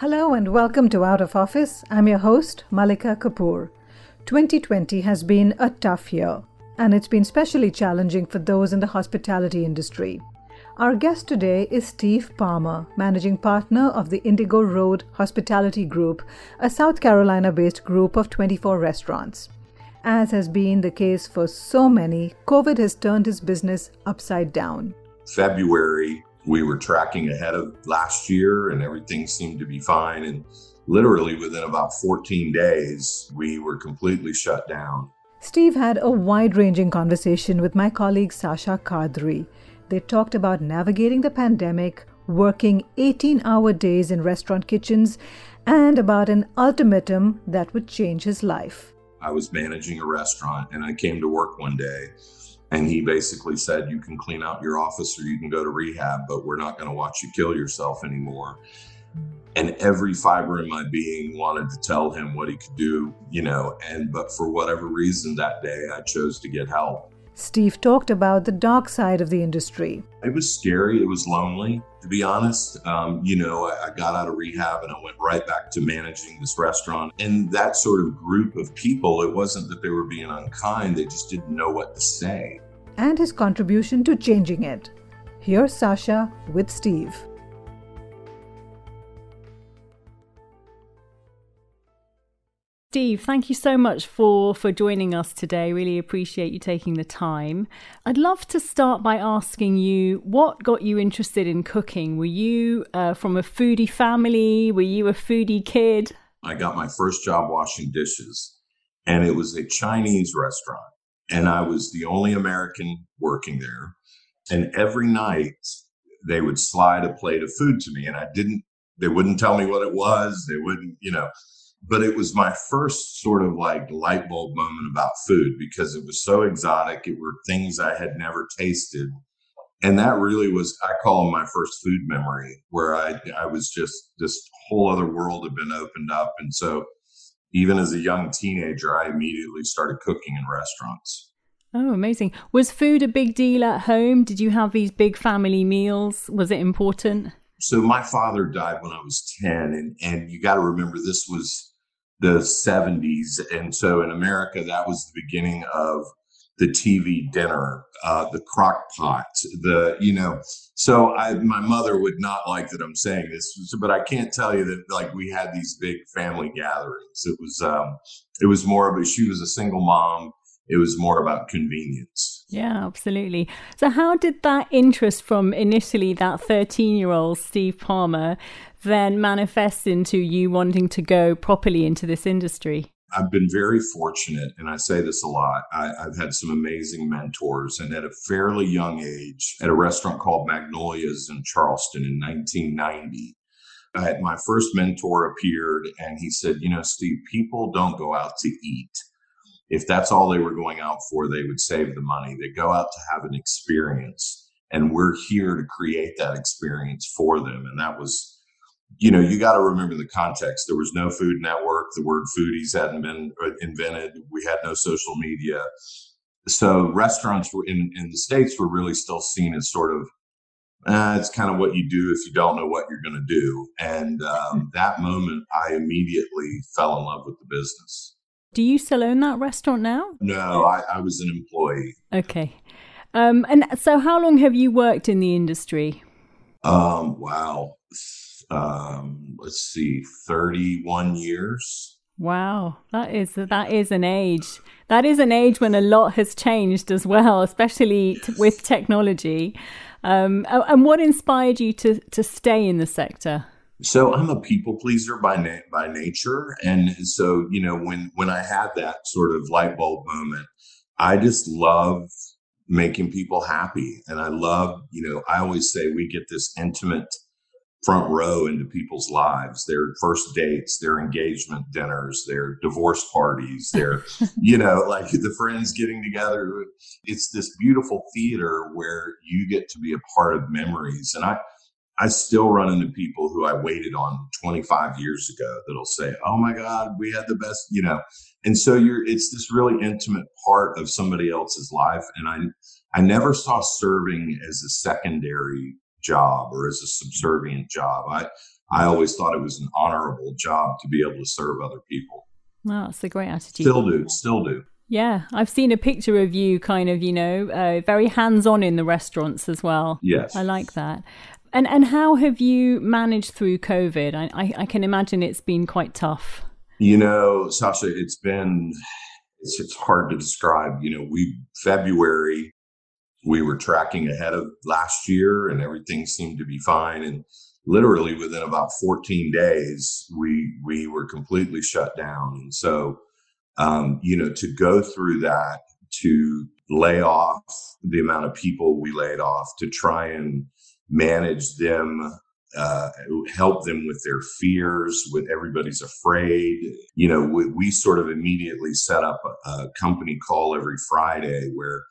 Hello and welcome to Out of Office. I'm your host, Malika Kapoor. 2020 has been a tough year, and it's been especially challenging for those in the hospitality industry. Our guest today is Steve Palmer, managing partner of the Indigo Road Hospitality Group, a South Carolina based group of 24 restaurants. As has been the case for so many, COVID has turned his business upside down. February we were tracking ahead of last year and everything seemed to be fine. And literally within about 14 days, we were completely shut down. Steve had a wide ranging conversation with my colleague Sasha Kadri. They talked about navigating the pandemic, working 18 hour days in restaurant kitchens, and about an ultimatum that would change his life. I was managing a restaurant and I came to work one day and he basically said, You can clean out your office or you can go to rehab, but we're not going to watch you kill yourself anymore. And every fiber in my being wanted to tell him what he could do, you know. And, but for whatever reason that day, I chose to get help. Steve talked about the dark side of the industry. It was scary. It was lonely, to be honest. Um, you know, I, I, got out of rehab and I went right back to managing this restaurant. And that sort of group of people, it wasn't that they were being unkind, they just didn't know what to say. And his contribution to changing it. Here's Sasha with Steve. Steve, thank you so much for for joining us today. Really appreciate you taking the time. I'd love to start by asking you what got you interested in cooking. Were you uh, from a foodie family? Were you a foodie kid? I got my first job washing dishes, and it was a Chinese restaurant, and I was the only American working there. And every night they would slide a plate of food to me, and I didn't. They wouldn't tell me what it was. They wouldn't, you know but it was my first sort of like light bulb moment about food because it was so exotic. It were things I had never tasted. And that really was, I call them my first food memory, where I, I was just, this whole other world had been opened up. And so even as a young teenager, I immediately started cooking in restaurants. Oh, amazing. Was food a big deal at home? Did you have these big family meals? Was it important? So my father died when I was 10 and and you got to remember this was the 70s and so in America that was the beginning of the TV dinner, uh, the crock pot, the, you know, so I, my mother would not like that I'm saying this, but I can't tell you that like we had these big family gatherings. It was, um, it was more of a, she was a single mom it was more about convenience. Yeah, absolutely. So, how did that interest from initially that 13 year old Steve Palmer then manifest into you wanting to go properly into this industry? I've been very fortunate, and I say this a lot. I, have had some amazing mentors, and at a fairly young age, at a restaurant called Magnolia's in Charleston in 1990, I had my first mentor appeared, and he said, "You know, Steve, people don't go out to eat if that's all they were going out for, they would save the money. They go out to have an experience, and we're here to create that experience for them. And that was, you know, you got to remember the context. There was no Food Network. The word foodies hadn't been uh, invented. We had no social media. So restaurants were in, in the States were really still seen as sort of, uh, it's kind of what you do if you don't know what you're going to do. And um, that moment, I immediately fell in love with the business. Do you still own that restaurant now? No, I, I was an employee. Okay. Um, and so, how long have you worked in the industry? Um, wow. Um, let's see, 31 years. Wow, that is that is an age. That is an age when a lot has changed as well, especially t- with technology. Um, and what inspired you to to stay in the sector? So I'm a people pleaser by na- by nature, and so you know when when I had that sort of light bulb moment, I just love making people happy. And I love, you know, I always say we get this intimate front row into people's lives. Their first dates their engagement dinners their divorce parties their you know like the friends getting together. It's this beautiful theater where you get to be a part of memories. And i i still run into people who i waited on 25 years ago that'll say oh my god we had the best you know and so you're it's this really intimate part of somebody else's life and i i never saw serving as a secondary job or as a subservient job. I I always thought it was an honorable job to be able to serve other people. Wow, that's a great attitude. Still do, still do. Yeah, I've seen a picture of you, kind of, you know, uh, very hands-on in the restaurants as well. Yes, I like that. And and how have you managed through COVID? I, I, I can imagine it's been quite tough. You know, Sasha, it's been it's, it's hard to describe. You know, we February we were tracking ahead of last year and everything seemed to be fine and literally within about 14 days we we were completely shut down and so um, you know to go through that to lay off the amount of people we laid off to try and manage them uh, help them with their fears with everybody's afraid. You know we, we sort of immediately set up a, a company call every friday where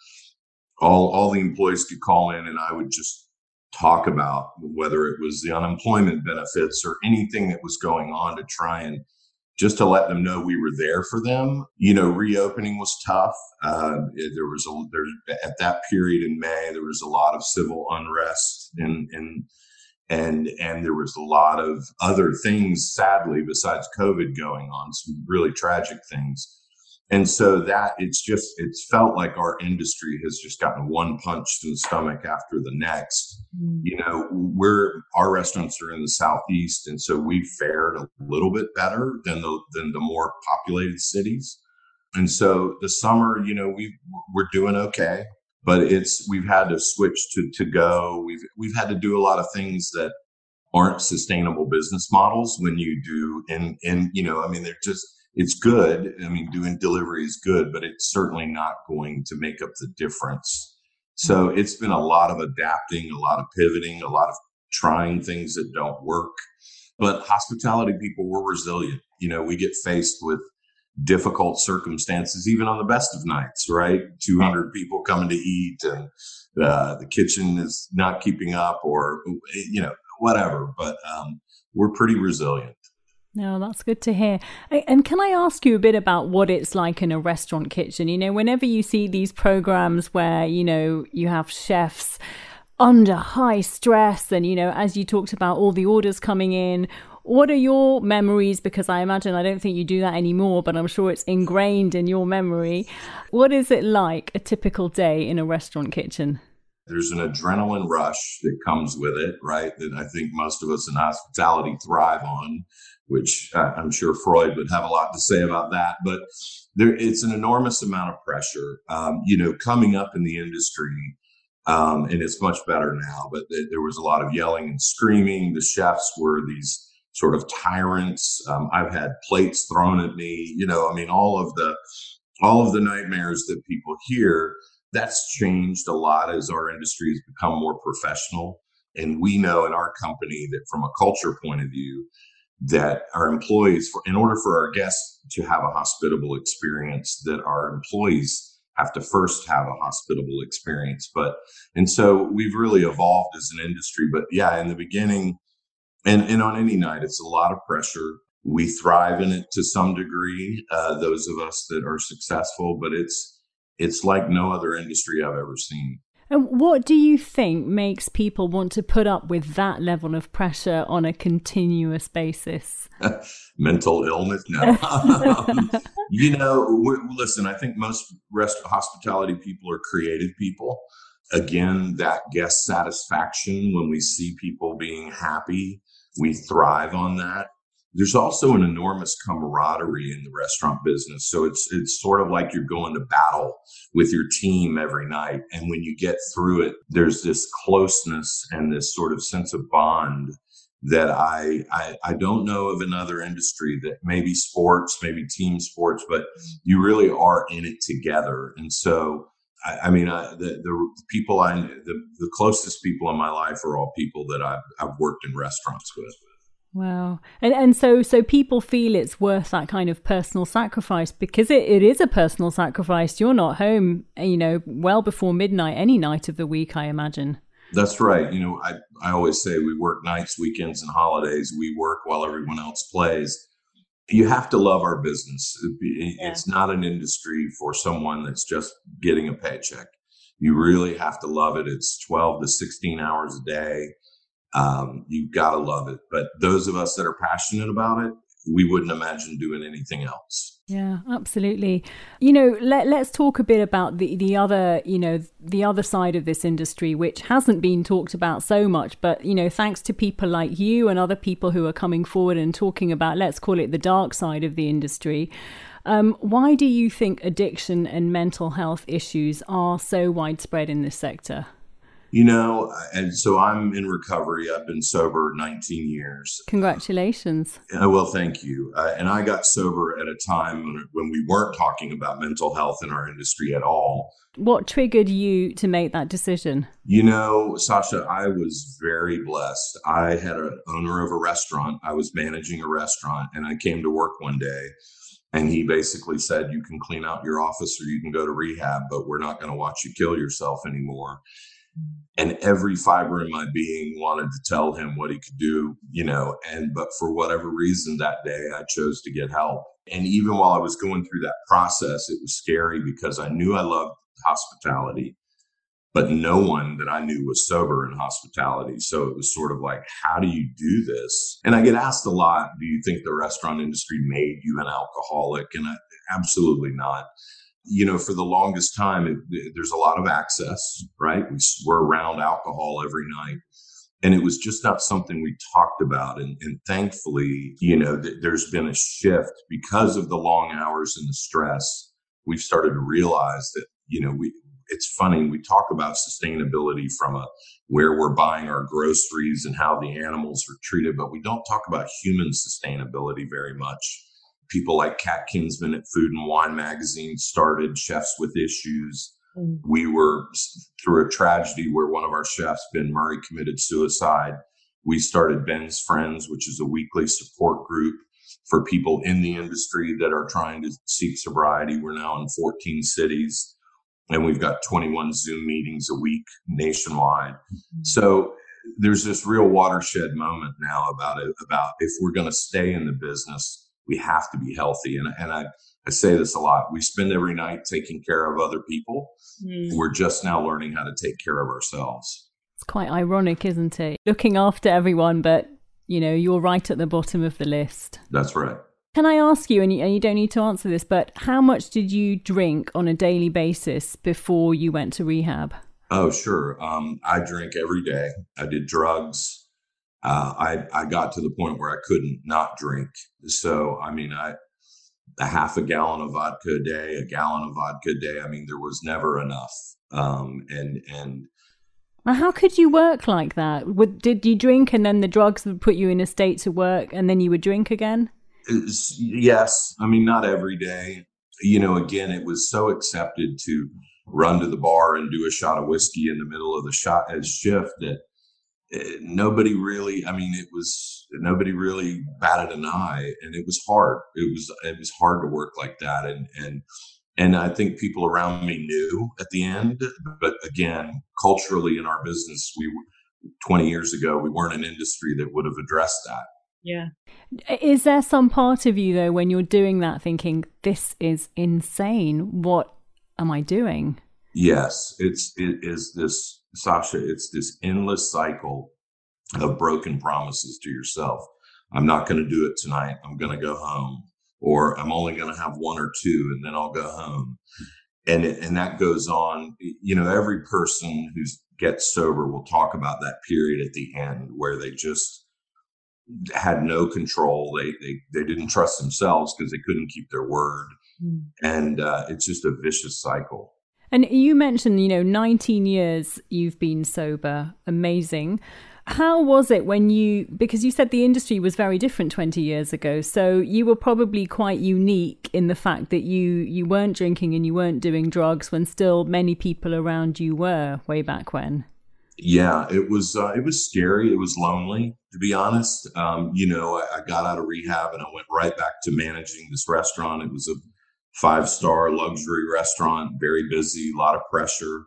all all the employees could call in and I would just talk about whether it was the unemployment benefits or anything that was going on to try and just to let them know we were there for them. You know, reopening was tough. Uh, there was a there at that period in May there was a lot of civil unrest and and and and there was a lot of other things sadly besides covid going on some really tragic things and so that it's just it's felt like our industry has just gotten one punch to the stomach after the next. Mm. you know we're our restaurants are in the southeast and so we fared a little bit better than the than the more populated cities. And so the summer you know we we're doing okay but it's we've had to switch to to go. We've we've had to do a lot of things that aren't sustainable business models when you do and and you know i mean they're just it's good. I mean, doing delivery is good, but it's certainly not going to make up the difference. So it's been a lot of adapting, a lot of pivoting, a lot of trying things that don't work. But hospitality people were resilient. You know, we get faced with difficult circumstances, even on the best of nights, right? 200 people coming to eat and uh, the kitchen is not keeping up or, you know, whatever. But um, we're pretty resilient. No, that's good to hear. And can I ask you a bit about what it's like in a restaurant kitchen? You know, whenever you see these programs where, you know, you have chefs under high stress and, you know, as you talked about, all the orders coming in, what are your memories? Because I imagine I don't think you do that anymore, but I'm sure it's ingrained in your memory. What is it like a typical day in a restaurant kitchen? There's an adrenaline rush that comes with it, right? That I think most of us in hospitality thrive on which I'm sure Freud would have a lot to say about that. But there, it's an enormous amount of pressure, um, you know, coming up in the industry. Um, and it's much better now, but th- there was a lot of yelling and screaming. The chefs were these sort of tyrants. Um, I've had plates thrown at me, you know, I mean, all of the, all of the nightmares that people hear, that's changed a lot as our industry has become more professional. And we know in our company that from a culture point of view, that our employees, for, in order for our guests to have a hospitable experience, that our employees have to first have a hospitable experience. But, and so we've really evolved as an industry. But yeah, in the beginning, and, and on any night, it's a lot of pressure. We thrive in it to some degree, uh, those of us that are successful, but it's, it's like no other industry I've ever seen. And what do you think makes people want to put up with that level of pressure on a continuous basis? Mental illness? No. um, you know, listen, I think most rest hospitality people are creative people. Again, that guest satisfaction when we see people being happy, we thrive on that there's also an enormous camaraderie in the restaurant business. So it's it's sort of like you're going to battle with your team every night. And when you get through it, there's this closeness and this sort of sense of bond that I, I I don't know of another industry that maybe sports, maybe team sports, but you really are in it together. And so I, I mean, I, the, the people I, the, the closest people in my life are all people that I've, I've worked in restaurants with. Wow. And and so so people feel it's worth that kind of personal sacrifice because it, it is a personal sacrifice. You're not home, you know, well before midnight any night of the week, I imagine. That's right. You know, I, I always say we work nights, weekends, and holidays. We work while everyone else plays. You have to love our business. It's yeah. not an industry for someone that's just getting a paycheck. You really have to love it. It's 12 to 16 hours a day um, you've got to love it. But those of us that are passionate about it, we wouldn't imagine doing anything else. Yeah, absolutely. You know, let, let's talk a bit about the, the other, you know, the other side of this industry, which hasn't been talked about so much. But, you know, thanks to people like you and other people who are coming forward and talking about, let's call it the dark side of the industry. Um, why do you think addiction and mental health issues are so widespread in this sector? You know, and so I'm in recovery. I've been sober 19 years. Congratulations. Uh, well, thank you. Uh, and I got sober at a time when, when we weren't talking about mental health in our industry at all. What triggered you to make that decision? You know, Sasha, I was very blessed. I had an owner of a restaurant. I was managing a restaurant, and I came to work one day and he basically said you can clean out your office or you can go to rehab but we're not going to watch you kill yourself anymore and every fiber in my being wanted to tell him what he could do you know and but for whatever reason that day i chose to get help. And even while i was going through that process it was scary because i knew i loved hospitality but no one that i knew was sober in hospitality. So it was sort of like how do you do this? And i get asked a lot do you think the restaurant industry made you an alcoholic? And I, absolutely not you know, for the longest time, it, there's a lot of access, right? We, we're around alcohol every night. And it was just not something we talked about. And, and thankfully, you know, th- there's been a shift because of the long hours and the stress. We've started to realize that, you know, we, it's funny, we talk about sustainability from a where we're buying our groceries and how the animals are treated, but we don't talk about human sustainability very much people like Kat Kinsman at Food and Wine magazine started Chefs with Issues. Mm. We were through a tragedy where one of our chefs, Ben Murray, committed suicide. We started Ben's Friends, which is a weekly support group for people in the industry that are trying to seek sobriety. We're now in 14 cities and we've got 21 Zoom meetings a week nationwide. Mm-hmm. So there's this real watershed moment now about it, about if we're going to stay in the business, we have to be healthy. And, and I, I say this a lot. We spend every night taking care of other people. Mm. We're just now learning how to take care of ourselves. It's quite ironic, isn't it? Looking after everyone, but you know, you're right at the bottom of the list. That's right. Can I ask you, and you, and you don't need to answer this, but how much did you drink on a daily basis before you went to rehab? Oh, sure. Um, I drink every day. I did drugs uh, I I got to the point where I couldn't not drink. So I mean, I a half a gallon of vodka a day, a gallon of vodka a day. I mean, there was never enough. Um, and and how could you work like that? Would, did you drink and then the drugs would put you in a state to work, and then you would drink again? Yes, I mean not every day. You know, again, it was so accepted to run to the bar and do a shot of whiskey in the middle of the shot as shift that Eh, nobody really i mean it was nobody really batted an eye and it was hard. It was it was hard to work like that and and and i think people around me knew at the end but again culturally in our business we 20 years ago we weren't an industry that would have addressed that. Yeah. Is there some part of you though when you're doing that thinking this is insane. What am i doing? Yes. It's it is this Sasha, it's this endless cycle of broken promises to yourself. I'm not going to do it tonight. I'm going to go home, or I'm only going to have one or two, and then I'll go home. And and that goes on. You know, every person who gets sober will talk about that period at the end where they just had no control. They they they didn't trust themselves because they couldn't keep their word, mm. and uh, it's just a vicious cycle. And you mentioned, you know, 19 years you've been sober. Amazing. How was it when you, because you said the industry was very different 20 years ago, so you were probably quite unique in the fact that you, you weren't drinking and you weren't doing drugs when still many people around you were way back when? Yeah, it was uh, it was scary. It was lonely, to be honest. Um, you know, I, I, got out of rehab and I went right back to managing this restaurant. It was a five star luxury restaurant, very busy, a lot of pressure.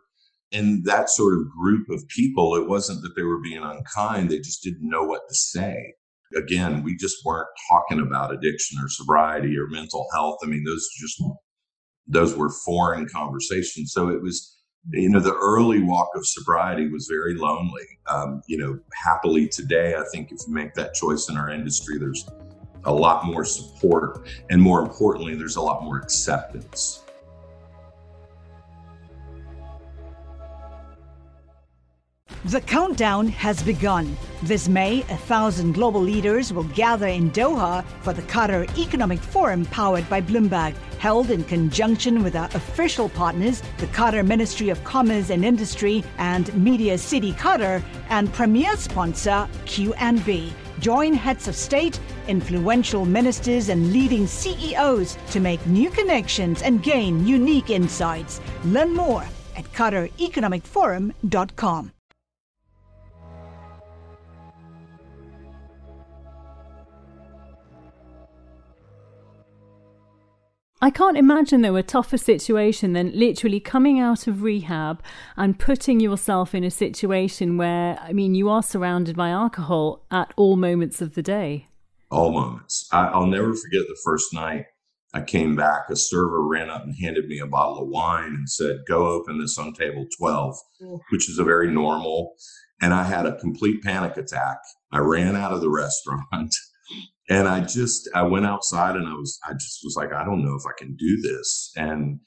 And that sort of group of people, it wasn't that they were being unkind; they just didn't know what to say. Again, we just weren't talking about addiction or sobriety or mental health. I mean, those just those were foreign conversations. So it was you know the early walk of sobriety was very lonely um, you know happily today i think if you make that choice in our industry there's a lot more support and more importantly there's a lot more acceptance The countdown has begun. This May, a thousand global leaders will gather in Doha for the Qatar Economic Forum powered by Bloomberg, held in conjunction with our official partners, the Qatar Ministry of Commerce and Industry and Media City Qatar, and premier sponsor QNB. Join heads of state, influential ministers, and leading CEOs to make new connections and gain unique insights. Learn more at QatarEconomicForum.com. I can't imagine though a tougher situation than literally coming out of rehab and putting yourself in a situation where, I mean, you are surrounded by alcohol at all moments of the day. All moments. I, will never forget the first night I came back. A server ran up and handed me a bottle of wine and said, Go open this on table 12, mm. which is a very normal. And I had a complete panic attack. I ran out of the restaurant. and I just I went outside and I was I just was like I don't know if I can do this and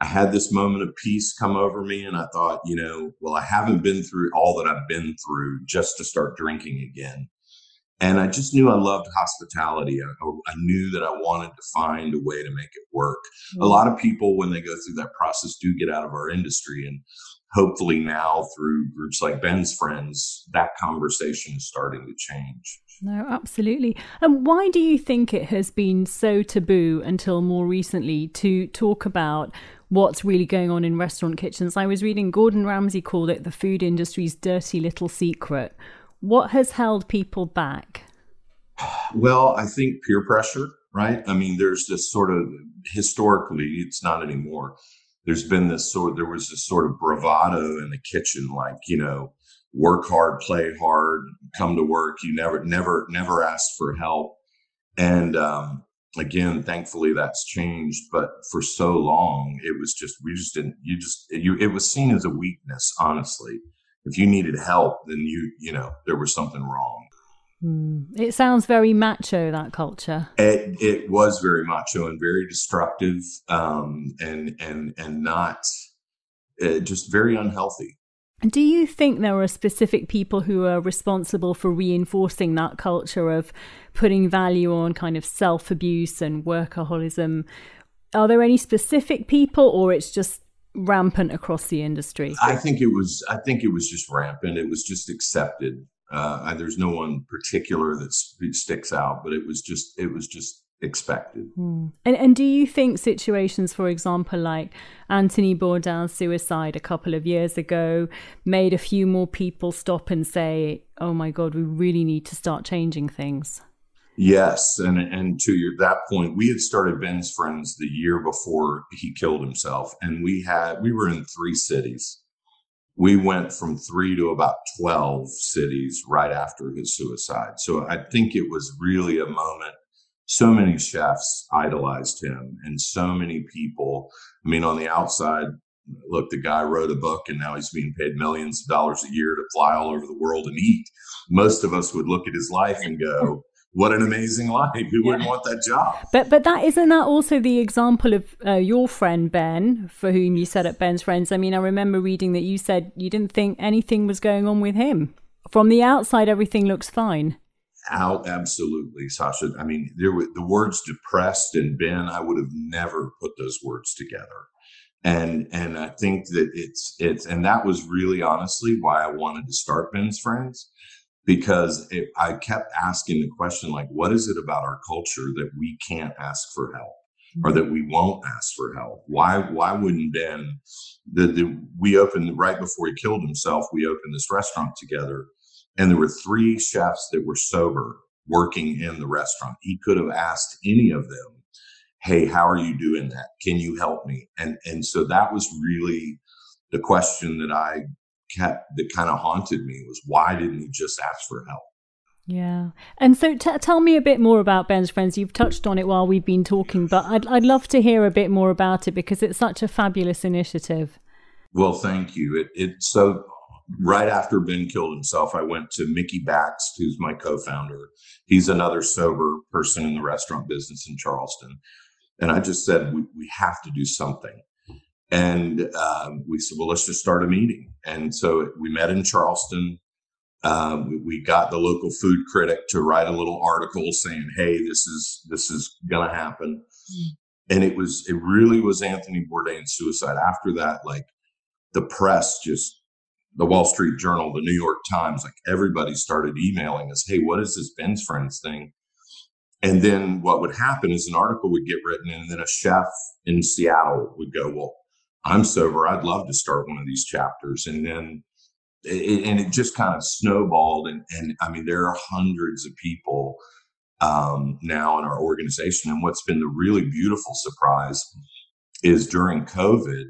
I had this moment of peace come over me and I thought you know well I haven't been through all that I've been through just to start drinking again and I just knew I loved hospitality I, I knew that I wanted to find a way to make it work mm-hmm. a lot of people when they go through that process do get out of our industry and hopefully now through groups like Ben's friends that conversation is starting to change no, absolutely. And why do you think it has been so taboo until more recently to talk about what's really going on in restaurant kitchens? I was reading Gordon Ramsay called it the food industry's dirty little secret. What has held people back? Well, I think peer pressure, right? I mean, there's this sort of historically, it's not anymore. There's been this sort there was this sort of bravado in the kitchen, like, you know, work hard, play hard, come to work. You never, never, never ask for help. And um, again, thankfully that's changed. But for so long, it was just we just didn't. You just you. It was seen as a weakness, honestly. If you needed help, then you you know there was something wrong. Mm. It sounds very macho that culture. It it was very macho and very destructive, um, and and and not uh, just very unhealthy. Do you think there are specific people who are responsible for reinforcing that culture of putting value on kind of self abuse and workaholism? Are there any specific people, or it's just rampant across the industry? I think it was. I think it was just rampant. It was just accepted. Uh, there's no one particular that sticks out, but it was just. It was just expected. Mm. And, and do you think situations, for example, like Anthony Bourdain's suicide a couple of years ago, made a few more people stop and say, "Oh my God, we really need to start changing things"? Yes, and and to your that point, we had started Ben's Friends the year before he killed himself, and we had we were in three cities. We went from three to about twelve cities right after his suicide. So I think it was really a moment so many chefs idolized him and so many people i mean on the outside look the guy wrote a book and now he's being paid millions of dollars a year to fly all over the world and eat most of us would look at his life and go what an amazing life. Who yeah. wouldn't want that job? But but that isn't that also the example of uh, your friend ben for whom you set up ben's friends? I mean i remember reading that you said you didn't think anything was going on with him. From the outside everything looks fine. Out absolutely sasha. I mean there were the words depressed and ben i would have never put those words together. And and i think that it's it's and that was really honestly why i wanted to start ben's friends because it, I kept asking the question, like, what is it about our culture that we can't ask for help? Or mm-hmm. that we won't ask for help. Why? Why wouldn't Ben? The, the we opened right before he killed himself. We opened this restaurant together, and there were three chefs that were sober working in the restaurant. He could have asked any of them, "Hey, how are you doing that? Can you help me?" And and so that was really the question that I kept that kind of haunted me was why didn't he just ask for help? Yeah. And so t- tell me a bit more about Ben's Friends. You've touched on it while we've been talking, but I'd, I'd love to hear a bit more about it because it's such a fabulous initiative. Well, thank you. It, it so right after Ben killed himself, I went to Mickey Bakst, who's my co-founder. He's another sober person in the restaurant business in Charleston. And I just said, we, we have to do something. And um, we said, well, let's just start a meeting. And so we met in Charleston. Um, we, we, got the local food critic to write a little article saying, "Hey, this is this is going to happen." Mm. And it was it really was Anthony Bourdain's suicide. After that, like the press just the Wall Street Journal, the New York Times, like everybody started emailing us, "Hey, what is this Ben's Friends thing?" And then what would happen is an article would get written, and then a chef in Seattle would go, "Well, I'm sober. I'd love to start one of these chapters. And then, it, and it just kind of snowballed. And, and I mean, there are hundreds of people um, now in our organization. And what's been the really beautiful surprise is during COVID.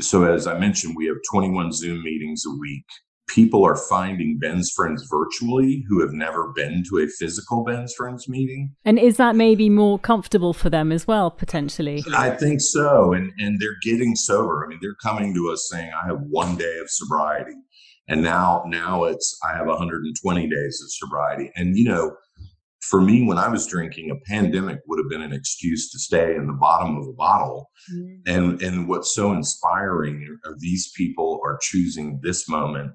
So, as I mentioned, we have 21 Zoom meetings a week people are finding Ben's Friends virtually who have never been to a physical Ben's Friends meeting. And is that maybe more comfortable for them as well, potentially? I think so. And and they're getting sober. I mean, they're coming to us saying, I have one day of sobriety. And now now it's I have 120 days of sobriety. And you know, for me, when I was drinking, a pandemic would have been an excuse to stay in the bottom of a bottle. Mm-hmm. And and what's so inspiring are these people are choosing this moment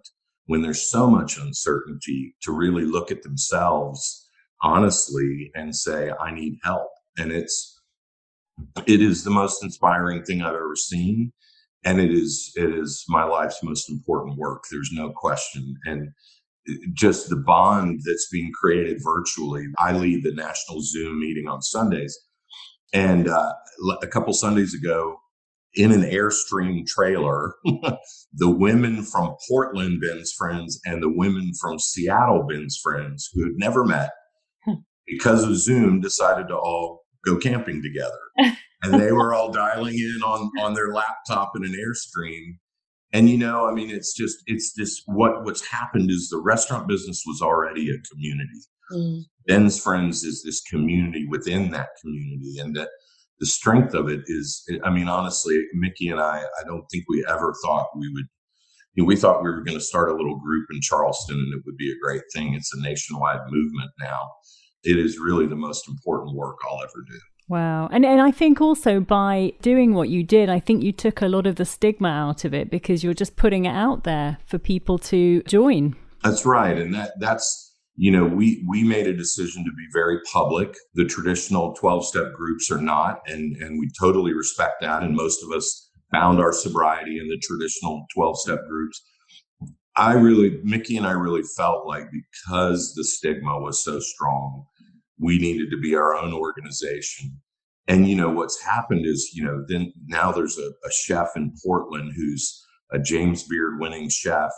when there's so much uncertainty to really look at themselves honestly and say i need help. And it's it is the most inspiring thing i've ever seen. And it is it is my life's most important work there's no question. And just the bond that's being created virtually i lead the national zoom meeting on sundays. And uh, a couple sundays ago in an Airstream trailer, the women from Portland, Ben's friends, and the women from Seattle, Ben's friends, who had never met hmm. because of Zoom, decided to all go camping together. and they were all dialing in on, on their laptop in an Airstream. And you know, I mean, it's just it's this what what's happened is the restaurant business was already a community. Mm. Ben's friends is this community within that community, and that the strength of it is, I mean, honestly, Mickey and I, I don't think we ever thought we would. You know, we thought we were going to start a little group in Charleston and it would be a great thing. It's a nationwide movement now. It is really the most important work I'll ever do. Wow. And and I think also by doing what you did, I think you took a lot of the stigma out of it because you're just putting it out there for people to join. That's right. And that that's you know, we we made a decision to be very public. The traditional 12-step groups are not, and and we totally respect that. And most of us found our sobriety in the traditional 12-step groups. I really, Mickey and I really felt like because the stigma was so strong, we needed to be our own organization. And you know what's happened is, you know, then now there's a, a chef in Portland who's a James Beard winning chef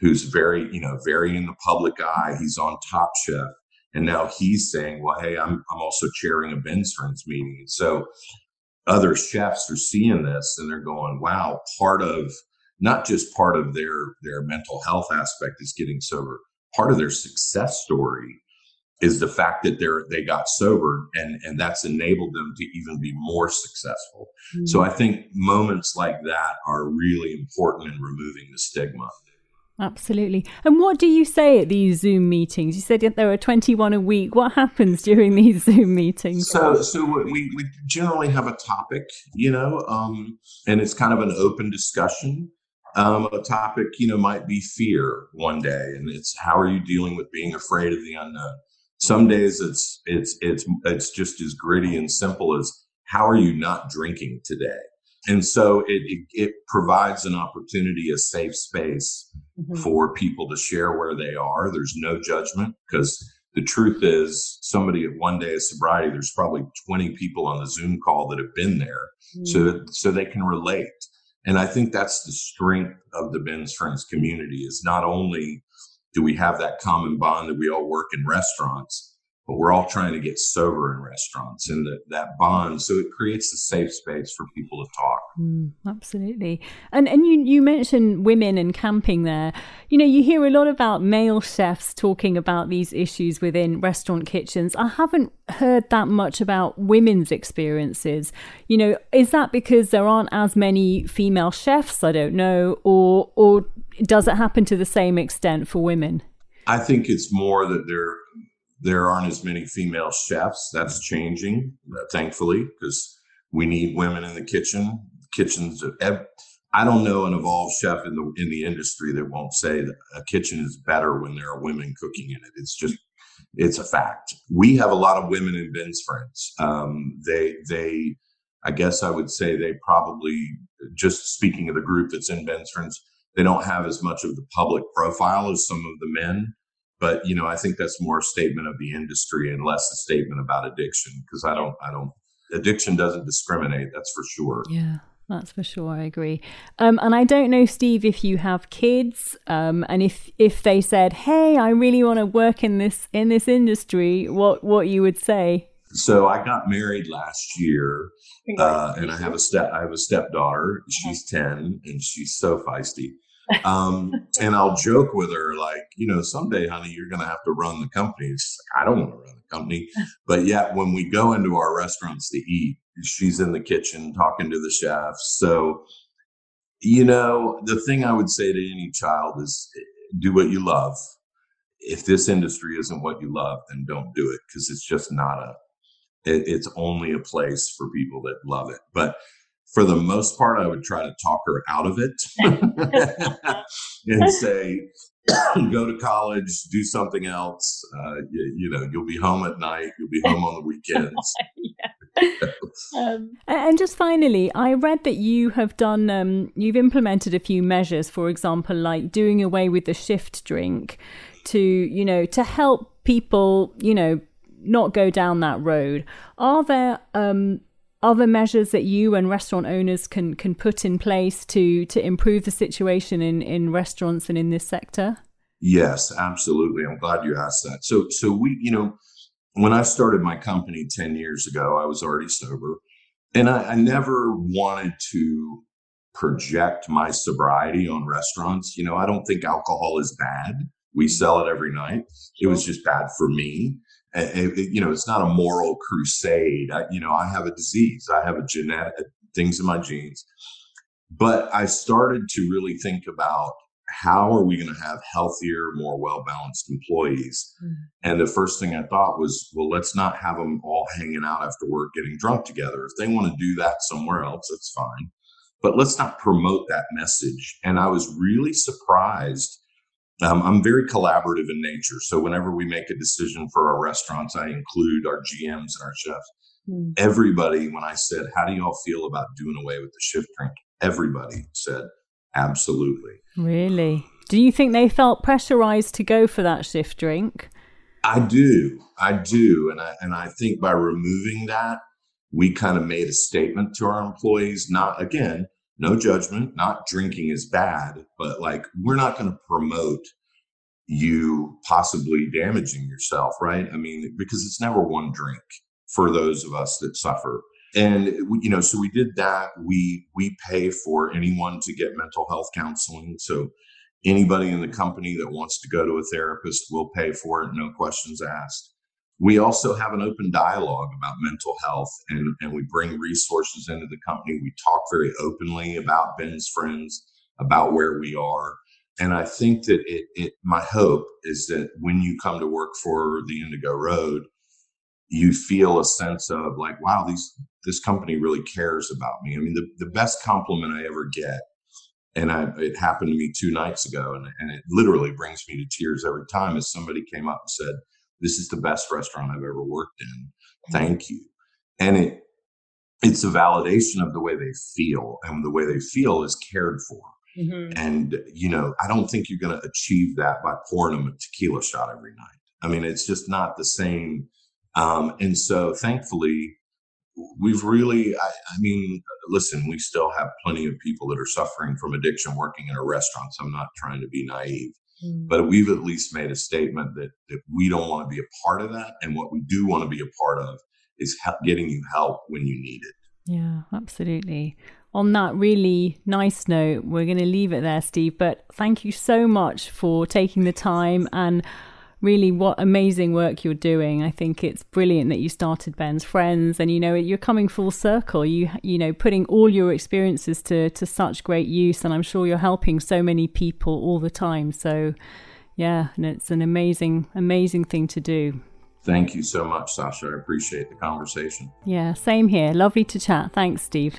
who's very, you know, very in the public eye. He's on Top Chef. And now he's saying, well, hey, I'm, I'm also chairing a Ben's Friends meeting. And so other chefs are seeing this and they're going, wow, part of not just part of their their mental health aspect is getting sober. Part of their success story is the fact that they're they got sober and and that's enabled them to even be more successful. Mm-hmm. So I think moments like that are really important in removing the stigma. Absolutely. And what do you say at these Zoom meetings? You said there are 21 a week. What happens during these Zoom meetings? So, so we, we generally have a topic, you know, um, and it's kind of an open discussion. Um, a topic, you know, might be fear one day, and it's how are you dealing with being afraid of the unknown. Some days it's it's it's it's just as gritty and simple as how are you not drinking today, and so it, it, it provides an opportunity, a safe space mm-hmm. for people to share where they are. There's no judgment because the truth is somebody at one day of sobriety, there's probably 20 people on the Zoom call that have been there. Mm-hmm. So, so they can relate. And I think that's the strength of the Ben's Friends community is not only do we have that common bond that we all work in restaurants, but we're all trying to get sober in restaurants and that, that bond. So it creates a safe space for people to talk. Mm, absolutely. And and you you mentioned women and camping there. You know you hear a lot about male chefs talking about these issues within restaurant kitchens. I haven't heard that much about women's experiences. You know is that because there aren't as many female chefs? I don't know. Or or does it happen to the same extent for women? I think it's more that there there aren't as many female chefs. That's changing, uh, thankfully, because we need women in the kitchen. Kitchens. I don't know an evolved chef in the in the industry that won't say that a kitchen is better when there are women cooking in it. It's just it's a fact. We have a lot of women in Ben's friends. Um, they they I guess I would say they probably just speaking of the group that's in Ben's friends, they don't have as much of the public profile as some of the men but you know i think that's more a statement of the industry and less a statement about addiction because i don't i don't addiction doesn't discriminate that's for sure. Yeah that's for sure i agree. Um, and i don't know steve if you have kids um, and if if they said hey i really want to work in this in this industry what what you would say? So i got married last year uh, and i have a step i have a stepdaughter. She's 10 and she's so feisty um, and I'll joke with her, like, you know, someday, honey, you're going to have to run the company. She's like, I don't want to run the company. But yet, when we go into our restaurants to eat, she's in the kitchen talking to the chefs. So, you know, the thing I would say to any child is do what you love. If this industry isn't what you love, then don't do it because it's just not a, it, it's only a place for people that love it. But for the most part, I would try to talk her out of it and say, go to college, do something else. Uh, you, you, know, you'll be home at night, you'll be home on the weekends. um, and just finally, I read that you have done, um, you've implemented a few measures, for example, like doing away with the shift drink to, you know, to help people, you know, not go down that road. Are there um, other measures that you and restaurant owners can can put in place to to improve the situation in in restaurants and in this sector? Yes, absolutely. I'm glad you asked that. So so we, you know, when I started my company 10 years ago, I was already sober. And I, I never wanted to project my sobriety on restaurants. You know, I don't think alcohol is bad. We sell it every night. It was just bad for me you know, it's not a moral crusade. I, you know, I have a disease. I have a genetic things in my genes. But I started to really think about how are we going to have healthier, more well balanced employees? Mm. And the first thing I thought was, well, let's not have them all hanging out after work getting drunk together. If they want to do that somewhere else, that's fine. But let's not promote that message. And I was really surprised um, I'm very collaborative in nature. So whenever we make a decision for our restaurants, I include our GMs and our chefs. Mm. Everybody, when I said, How do y'all feel about doing away with the shift drink? Everybody said, Absolutely. Really? Do you think they felt pressurized to go for that shift drink? I do. I do. And I, and I think by removing that, we kind of made a statement to our employees, not again, no judgment, not drinking is bad, but like we're not going to promote you possibly damaging yourself, right? I mean, because it's never one drink for those of us that suffer. And you know, so we did that. We we pay for anyone to get mental health counseling. So anybody in the company that wants to go to a therapist will pay for it, no questions asked. We also have an open dialogue about mental health and, and we bring resources into the company. We talk very openly about Ben's friends, about where we are. And I think that it, it my hope is that when you come to work for the Indigo Road, you feel a sense of like, wow, these this company really cares about me. I mean, the, the best compliment I ever get, and I, it happened to me two nights ago, and, and it literally brings me to tears every time, is somebody came up and said, this is the best restaurant I've ever worked in. Mm-hmm. Thank you. And it it's a validation of the way they feel, and the way they feel is cared for. Mm-hmm. And, you know, I don't think you're going to achieve that by pouring them a tequila shot every night. I mean, it's just not the same. Um, and so thankfully, we've really, I, I, mean, listen, we still have plenty of people that are suffering from addiction working in a restaurant. So I'm not trying to be naive. Mm. But we've at least made a statement that, that we don't want to be a part of that. And what we do want to be a part of is help, getting you help when you need it. Yeah, absolutely. On that really nice note, we're going to leave it there, Steve. But thank you so much for taking the time and really what amazing work you're doing. I think it's brilliant that you started Ben's Friends and you know you're coming full circle. You you know putting all your experiences to to such great use and I'm sure you're helping so many people all the time. So yeah, and it's an amazing amazing thing to do. Thank you so much, Sasha. I appreciate the conversation. Yeah, same here. Lovely to chat. Thanks, Steve.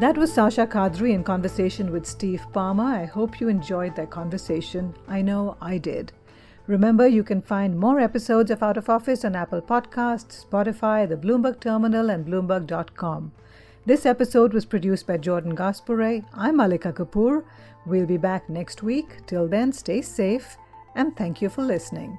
That was Sasha Kadri in conversation with Steve Palmer. I hope you enjoyed that conversation. I know I did. Remember, you can find more episodes of Out of Office on Apple Podcasts, Spotify, the Bloomberg Terminal, and Bloomberg.com. This episode was produced by Jordan Gass-Poore'. I'm Malika Kapoor. We'll be back next week. Till then, stay safe and thank you for listening.